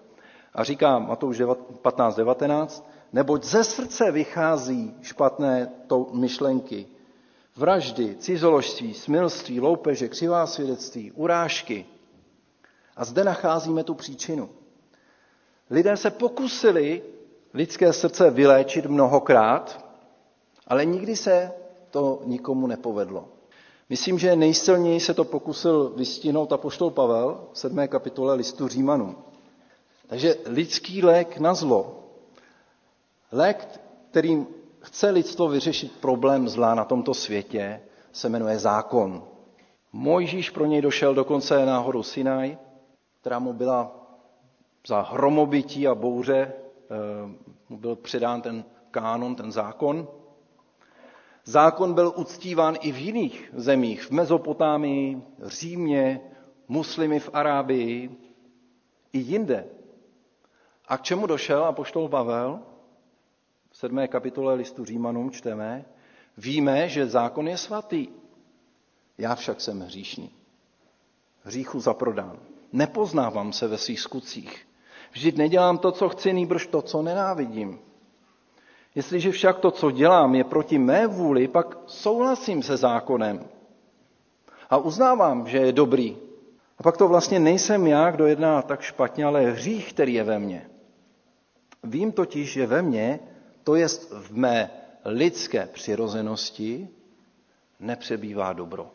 A říká Matouš 15.19, neboť ze srdce vychází špatné to myšlenky, vraždy, cizoložství, smilství, loupeže, křivá svědectví, urážky. A zde nacházíme tu příčinu. Lidé se pokusili lidské srdce vyléčit mnohokrát, ale nikdy se to nikomu nepovedlo. Myslím, že nejsilněji se to pokusil vystihnout apoštol Pavel v 7. kapitole listu Římanů. Takže lidský lék na zlo. Lék, kterým chce lidstvo vyřešit problém zla na tomto světě, se jmenuje zákon. Mojžíš pro něj došel dokonce na horu Sinaj, která mu byla za hromobytí a bouře, eh, mu byl předán ten kánon, ten zákon. Zákon byl uctíván i v jiných zemích, v Mezopotámii, Římě, muslimy v Arábii i jinde. A k čemu došel apoštol Pavel? V sedmé kapitole listu Římanům čteme, víme, že zákon je svatý. Já však jsem hříšný. Hříchu zaprodán. Nepoznávám se ve svých skutcích. Vždyť nedělám to, co chci, nýbrž to, co nenávidím. Jestliže však to, co dělám, je proti mé vůli, pak souhlasím se zákonem. A uznávám, že je dobrý. A pak to vlastně nejsem já, kdo jedná tak špatně, ale hřích, který je ve mně. Vím totiž, že ve mně, to jest v mé lidské přirozenosti, nepřebývá dobro.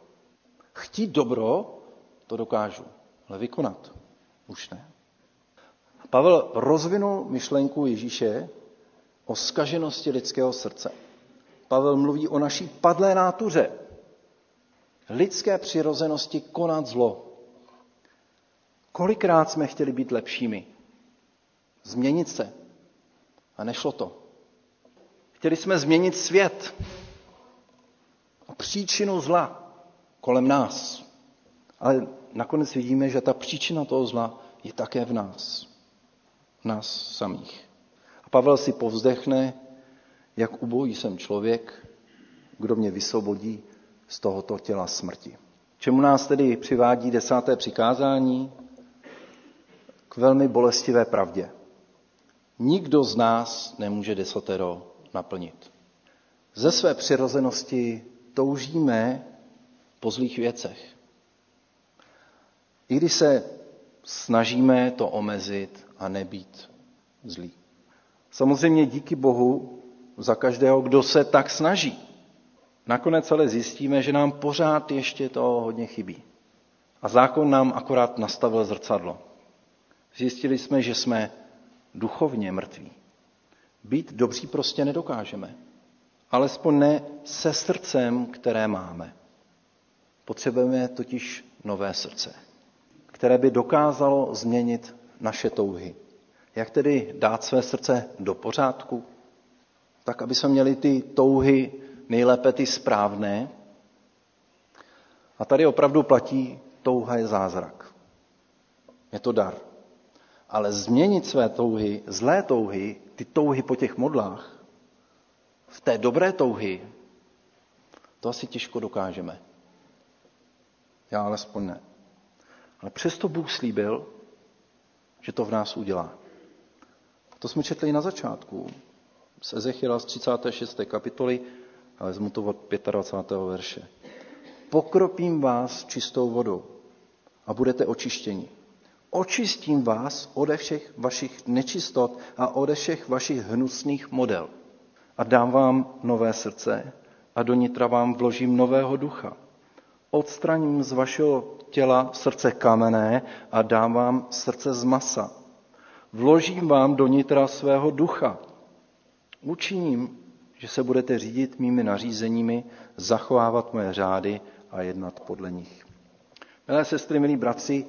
Chtít dobro, to dokážu, ale vykonat už ne. Pavel rozvinul myšlenku Ježíše o skaženosti lidského srdce. Pavel mluví o naší padlé nátuře, lidské přirozenosti konat zlo. Kolikrát jsme chtěli být lepšími, změnit se, a nešlo to. Chtěli jsme změnit svět a příčinu zla kolem nás. Ale nakonec vidíme, že ta příčina toho zla je také v nás. V nás samých. A Pavel si povzdechne, jak ubojí jsem člověk, kdo mě vysvobodí z tohoto těla smrti. Čemu nás tedy přivádí desáté přikázání? K velmi bolestivé pravdě. Nikdo z nás nemůže desatero naplnit. Ze své přirozenosti toužíme po zlých věcech. I když se snažíme to omezit a nebýt zlý. Samozřejmě díky Bohu za každého, kdo se tak snaží. Nakonec ale zjistíme, že nám pořád ještě to hodně chybí. A zákon nám akorát nastavil zrcadlo. Zjistili jsme, že jsme duchovně mrtví. Být dobří prostě nedokážeme. Alespoň ne se srdcem, které máme. Potřebujeme totiž nové srdce, které by dokázalo změnit naše touhy. Jak tedy dát své srdce do pořádku? Tak, aby jsme měli ty touhy nejlépe ty správné. A tady opravdu platí, touha je zázrak. Je to dar. Ale změnit své touhy, zlé touhy, ty touhy po těch modlách, v té dobré touhy, to asi těžko dokážeme. Já alespoň ne. Ale přesto Bůh slíbil, že to v nás udělá. To jsme četli na začátku z Ezechiela z 36. kapitoly, ale vezmu to od 25. verše. Pokropím vás čistou vodou a budete očištěni. Očistím vás ode všech vašich nečistot a ode všech vašich hnusných model a dám vám nové srdce a do nitra vám vložím nového ducha. Odstraním z vašeho těla srdce kamenné a dám vám srdce z masa. Vložím vám do nitra svého ducha. Učiním, že se budete řídit mými nařízeními, zachovávat moje řády a jednat podle nich. Milé sestry, milí bratři,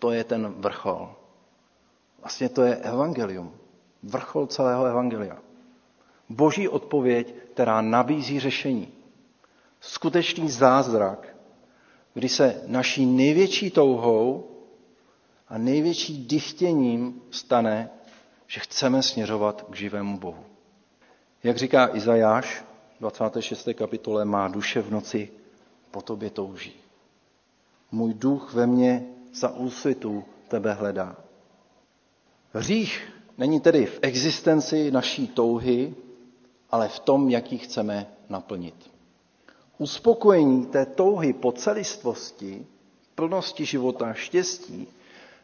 to je ten vrchol. Vlastně to je evangelium. Vrchol celého evangelia. Boží odpověď, která nabízí řešení. Skutečný zázrak, kdy se naší největší touhou a největší dychtěním stane, že chceme směřovat k živému Bohu. Jak říká Izajáš, 26. kapitole, má duše v noci po tobě touží. Můj duch ve mně za úsvitu tebe hledá. Hřích není tedy v existenci naší touhy, ale v tom, jak ji chceme naplnit. Uspokojení té touhy po celistvosti, plnosti života, štěstí,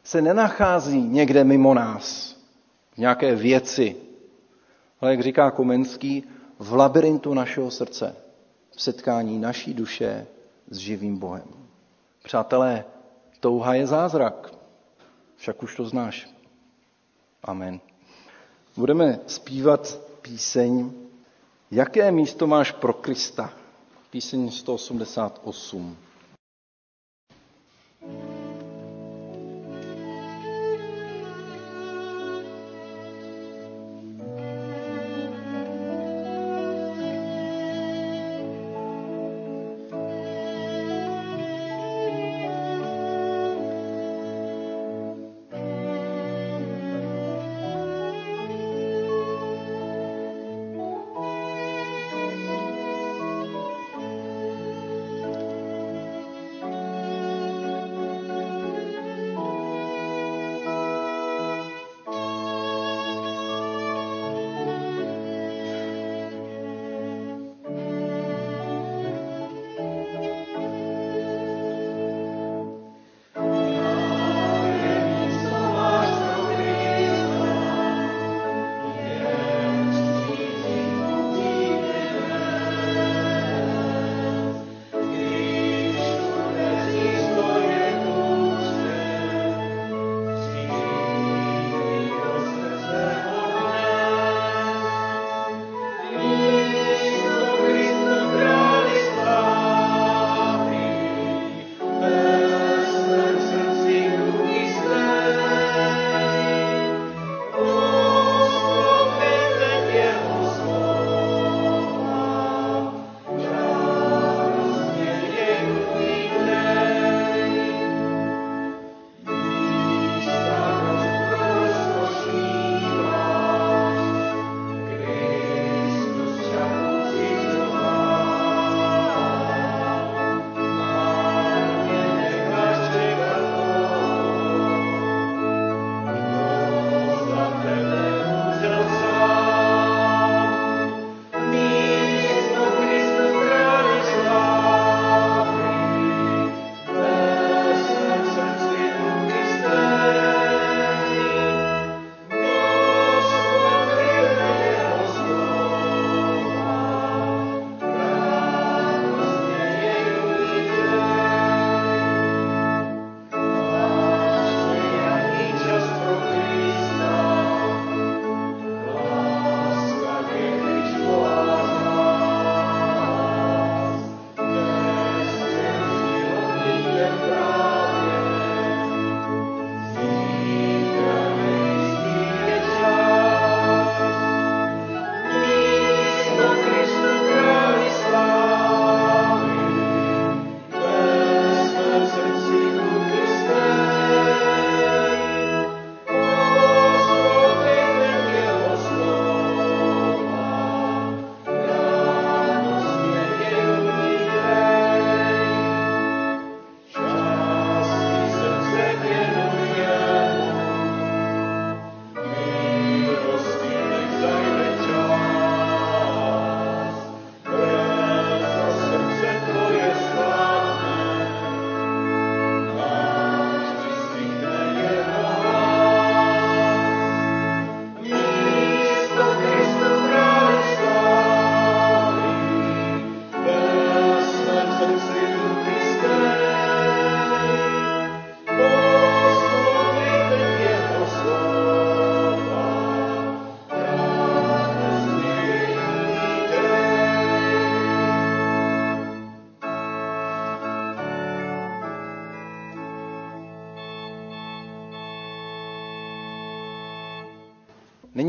se nenachází někde mimo nás, v nějaké věci, ale jak říká Komenský, v labirintu našeho srdce, v setkání naší duše s živým Bohem. Přátelé, touha je zázrak, však už to znáš. Amen. Budeme zpívat píseň Jaké místo máš pro Krista? Píseň 188.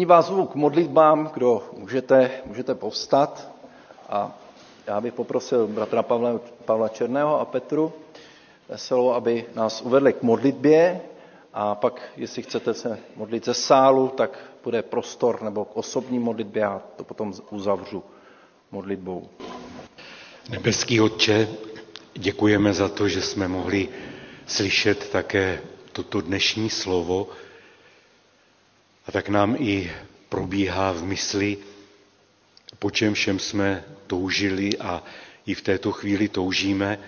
vás k modlitbám, kdo můžete, můžete povstat. A já bych poprosil bratra Pavla, Pavla Černého a Petru Veselou, aby nás uvedli k modlitbě a pak, jestli chcete se modlit ze sálu, tak bude prostor nebo k osobní modlitbě a to potom uzavřu modlitbou. Nebeský Otče, děkujeme za to, že jsme mohli slyšet také toto dnešní slovo a tak nám i probíhá v mysli, po čem všem jsme toužili a i v této chvíli toužíme.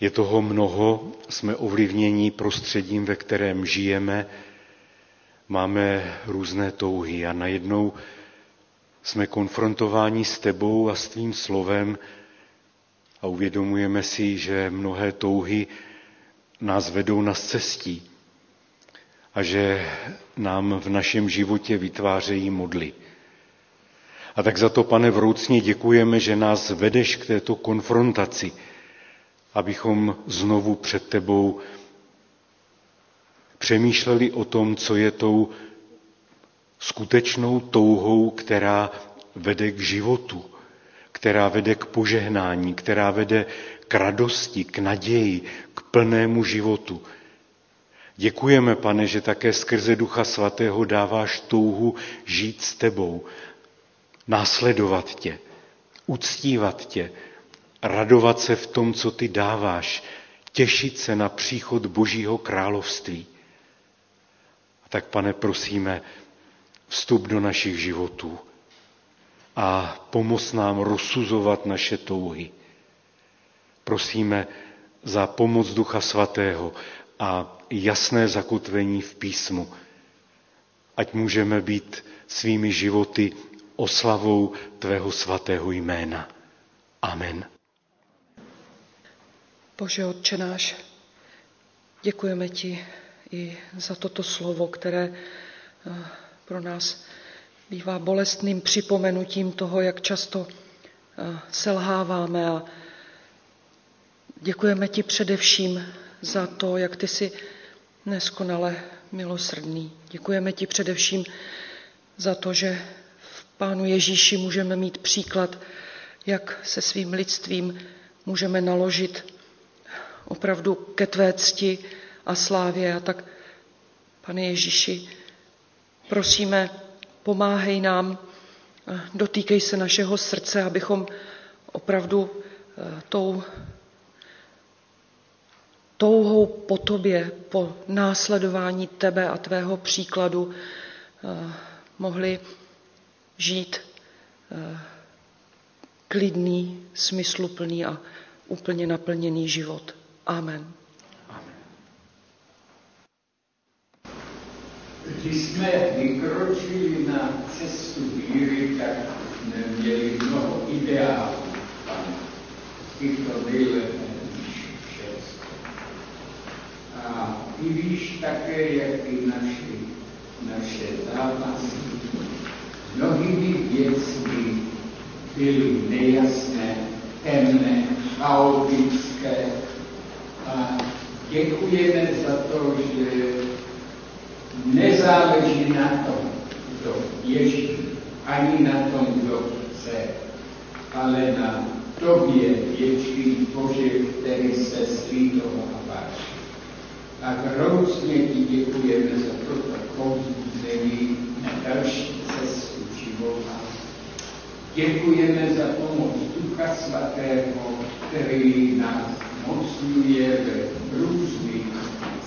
Je toho mnoho, jsme ovlivněni prostředím, ve kterém žijeme, máme různé touhy a najednou jsme konfrontováni s tebou a s tvým slovem a uvědomujeme si, že mnohé touhy nás vedou na cestí a že nám v našem životě vytvářejí modly. A tak za to, pane, vroucně děkujeme, že nás vedeš k této konfrontaci, abychom znovu před tebou přemýšleli o tom, co je tou skutečnou touhou, která vede k životu, která vede k požehnání, která vede k radosti, k naději, k plnému životu. Děkujeme, pane, že také skrze Ducha Svatého dáváš touhu žít s tebou, následovat tě, uctívat tě, radovat se v tom, co ty dáváš, těšit se na příchod Božího království. A tak, pane, prosíme, vstup do našich životů a pomoz nám rozsuzovat naše touhy. Prosíme za pomoc Ducha Svatého a jasné zakotvení v písmu, ať můžeme být svými životy oslavou tvého svatého jména. Amen. Bože Otče náš, děkujeme ti i za toto slovo, které eh, pro nás bývá bolestným připomenutím toho, jak často eh, selháváme a děkujeme ti především za to, jak ty jsi neskonale milosrdný. Děkujeme ti především za to, že v Pánu Ježíši můžeme mít příklad, jak se svým lidstvím můžeme naložit opravdu ke tvé cti a slávě. A tak, pane Ježíši, prosíme, pomáhej nám, dotýkej se našeho srdce, abychom opravdu eh, tou touhou po tobě, po následování tebe a tvého příkladu eh, mohli žít eh, klidný, smysluplný a úplně naplněný život. Amen. Když jsme vykročili na cestu víry, tak jsme měli mnoho ideálů. Ty to ty víš také, jak i naši, naše závazky mnohými věcmi byly nejasné, temné, chaotické. A děkujeme za to, že nezáleží na tom, kdo věří, ani na tom, kdo chce, ale na tobě věčný Bože, který se svítováváš. A hroucně ti děkujeme za toto povzbuzení na další cestu života. Děkujeme za pomoc Ducha Svatého, který nás mocňuje ve různých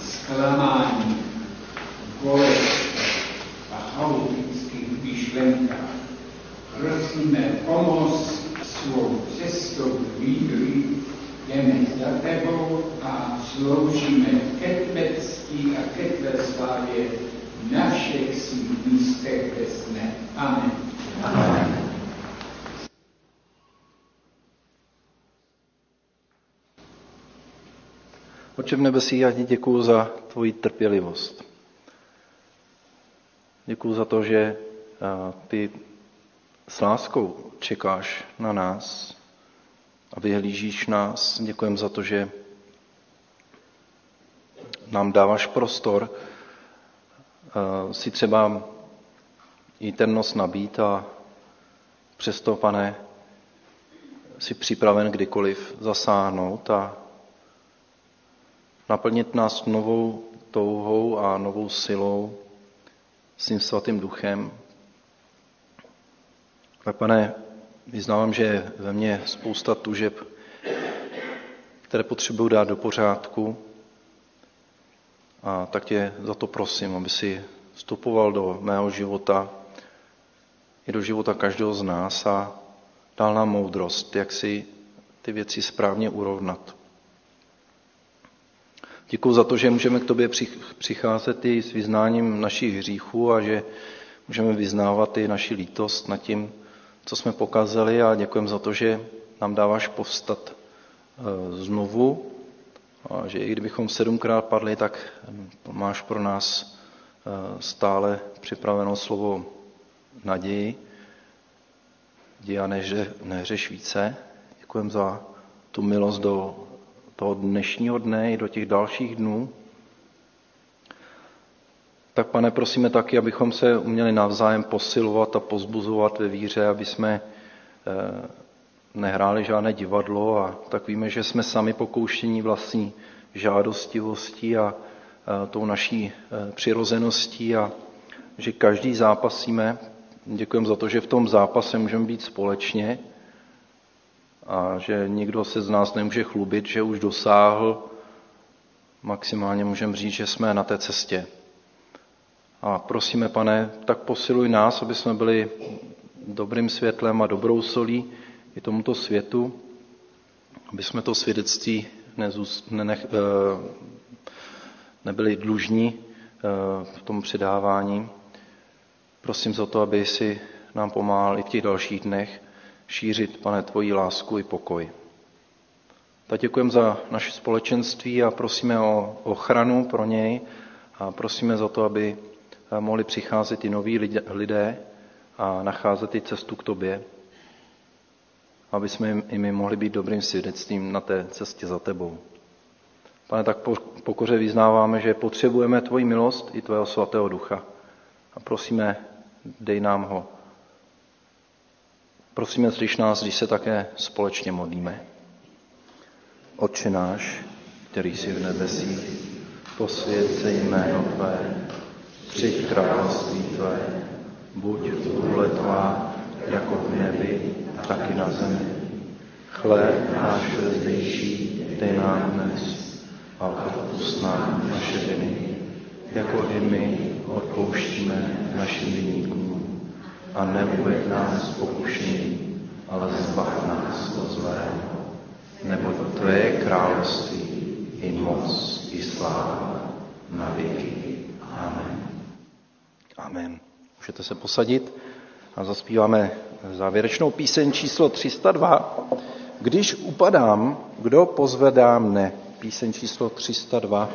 zklamání, bolestech a chaotických myšlenkách. Prosíme pomoc svou cestou víry jdeme za tebou a sloužíme ke tvé ctí a ke tvé slávě na všech svých místech ve Amen. Amen. Oče v nebesí, já ti děkuju za tvoji trpělivost. Děkuju za to, že ty s láskou čekáš na nás, a vyhlížíš nás. Děkujeme za to, že nám dáváš prostor eh, si třeba i temnost nabít a přesto, pane, si připraven kdykoliv zasáhnout a naplnit nás novou touhou a novou silou, svým svatým duchem. Tak pane, vyznávám, že ve mně spousta tužeb, které potřebuji dát do pořádku. A tak tě za to prosím, aby si vstupoval do mého života i do života každého z nás a dal nám moudrost, jak si ty věci správně urovnat. Děkuji za to, že můžeme k tobě přicházet i s vyznáním našich hříchů a že můžeme vyznávat i naši lítost nad tím, co jsme pokazali a děkujeme za to, že nám dáváš povstat eh, znovu a že i kdybychom sedmkrát padli, tak máš pro nás eh, stále připraveno slovo naději. Děja neře, neřeš více. Děkujeme za tu milost do toho dnešního dne i do těch dalších dnů. Tak pane, prosíme taky, abychom se uměli navzájem posilovat a pozbuzovat ve víře, aby jsme eh, nehráli žádné divadlo a tak víme, že jsme sami pokouštění vlastní žádostivostí a tou naší eh, přirozeností a že každý zápasíme. Děkujeme za to, že v tom zápase můžeme být společně a že nikdo se z nás nemůže chlubit, že už dosáhl. Maximálně můžeme říct, že jsme na té cestě. A prosíme, pane, tak posiluj nás, aby jsme byli dobrým světlem a dobrou solí i tomuto světu, aby jsme to svědectví nezůst, nenech, eh, nebyli dlužní eh, v tom předávání. Prosím za to, aby si nám pomáhal i v těch dalších dnech šířit, pane, tvoji lásku i pokoj. Tak děkujeme za naše společenství a prosíme o ochranu pro něj a prosíme za to, aby mohli přicházet i noví lidé a nacházet i cestu k tobě, aby jsme i my mohli být dobrým svědectvím na té cestě za tebou. Pane, tak pokoře vyznáváme, že potřebujeme tvoji milost i tvého svatého ducha. A prosíme, dej nám ho. Prosíme, slyš nás, když se také společně modlíme. Otče náš, který jsi v nebesích, posvěd se jméno Tvé, přijď království Tvé, buď vůle Tvá, jako v nebi, tak i na zemi. Chléb náš zdejší, dej nám dnes a odpust nám naše viny, jako i my odpouštíme našim viníkům. A neuved nás pokušení, ale zbav nás od zlého. Nebo Tvé království i moc i sláva na věky. Amen. Amen. Můžete se posadit a zaspíváme závěrečnou píseň číslo 302. Když upadám, kdo pozvedá mne? Píseň číslo 302.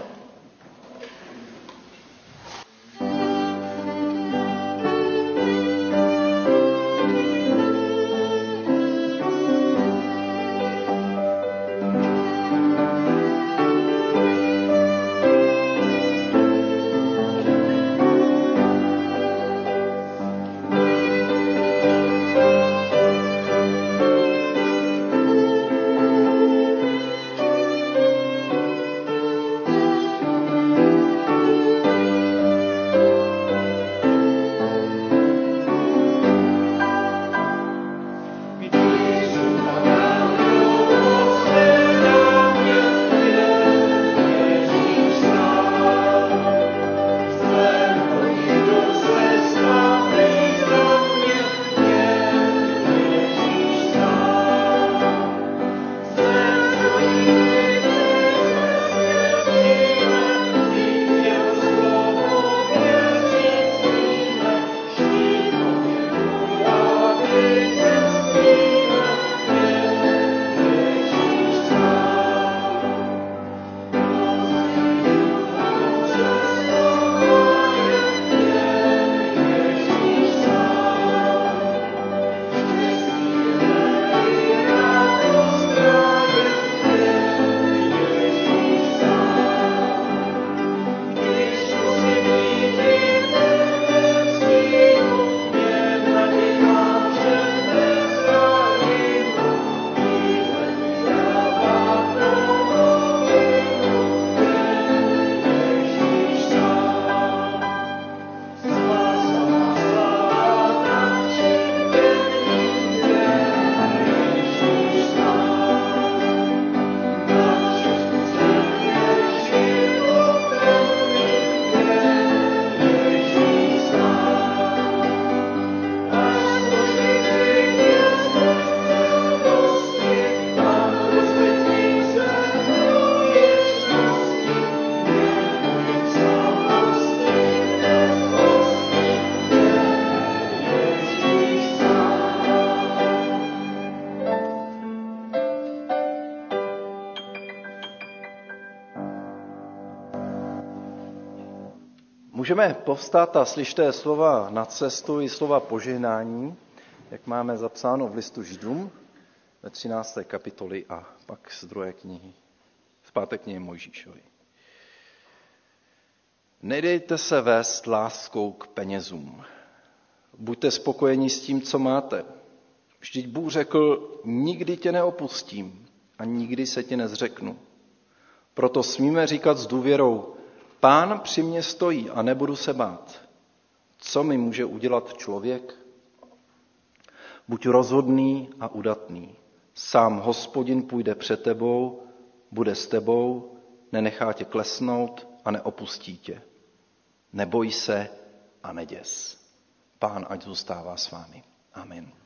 Můžeme povstat a slyšte slova na cestu i slova požehnání, jak máme zapsáno v listu Židům ve 13. kapitoli a pak z druhé knihy, z páté knihy Mojžíšovi. Nedejte se vést láskou k penězům. Buďte spokojeni s tím, co máte. Vždyť Bůh řekl, nikdy tě neopustím a nikdy se ti nezřeknu. Proto smíme říkat s důvěrou, pán při mě stojí a nebudu se bát. Co mi může udělat člověk? Buď rozhodný a udatný. Sám hospodin půjde před tebou, bude s tebou, nenechá tě klesnout a neopustí tě. Neboj se a neděs. Pán ať zůstává s vámi. Amen.